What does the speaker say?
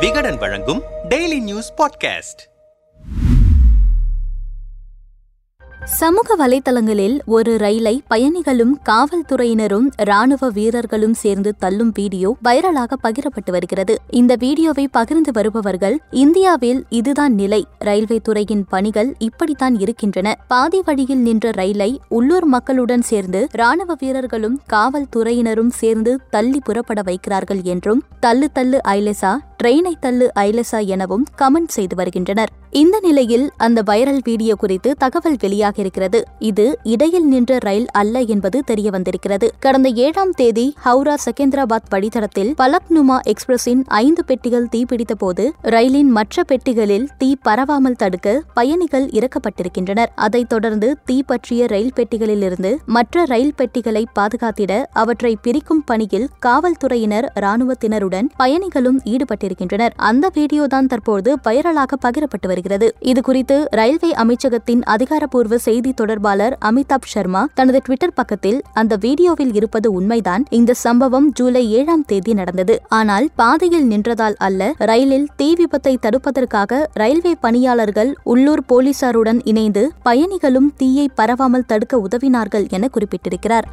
விகடன் வழங்கும் daily news podcast சமூக வலைதளங்களில் ஒரு ரயிலை பயணிகளும் காவல்துறையினரும் ராணுவ வீரர்களும் சேர்ந்து தள்ளும் வீடியோ வைரலாக பகிரப்பட்டு வருகிறது. இந்த வீடியோவை பகிர்ந்து வருபவர்கள் இந்தியாவில் இதுதான் நிலை. ரயில்வே துறையின் பணிகள் இப்படித்தான் இருக்கின்றன. பாதி வழியில் நின்ற ரயிலை உள்ளூர் மக்களுடன் சேர்ந்து ராணுவ வீரர்களும் காவல்துறையினரும் சேர்ந்து தள்ளி புறப்பட வைக்கிறார்கள் என்றும் தள்ளு தள்ளு ஐலெசா ட்ரெயினை தள்ளு ஐலசா எனவும் கமெண்ட் செய்து வருகின்றனர். இந்த நிலையில் அந்த வைரல் வீடியோ குறித்து தகவல் வெளியாகியிருக்கிறது. இது இடையில் நின்ற ரயில் அல்ல என்பது தெரிய வந்திருக்கிறது கடந்த ஏழாம் தேதி ஹவுரா செகந்திராபாத் வழித்தடத்தில் பலக்னுமா எக்ஸ்பிரஸின் ஐந்து பெட்டிகள் தீப்பிடித்த போது ரயிலின் மற்ற பெட்டிகளில் தீ பரவாமல் தடுக்க பயணிகள் இறக்கப்பட்டிருக்கின்றனர். அதைத் தொடர்ந்து தீ பற்றிய ரயில் பெட்டிகளிலிருந்து மற்ற ரயில் பெட்டிகளை பாதுகாத்திட அவற்றை பிரிக்கும் பணியில் காவல்துறையினர் ராணுவத்தினருடன் பயணிகளும் ஈடுபட்டு ஈடுபட்டிருக்கின்றனர் அந்த வீடியோ தான் தற்போது வைரலாக பகிரப்பட்டு வருகிறது. இதுகுறித்து ரயில்வே அமைச்சகத்தின் அதிகாரப்பூர்வ செய்தி தொடர்பாளர் அமிதாப் சர்மா தனது ட்விட்டர் பக்கத்தில் அந்த வீடியோவில் இருப்பது உண்மைதான். இந்த சம்பவம் ஜூலை ஏழாம் தேதி நடந்தது. ஆனால் பாதையில் நின்றதால் அல்ல ரயிலில் தீ விபத்தை தடுப்பதற்காக ரயில்வே பணியாளர்கள் உள்ளூர் போலீசாருடன் இணைந்து பயணிகளும் தீயை பரவாமல் தடுக்க உதவினார்கள் என குறிப்பிட்டிருக்கிறார்.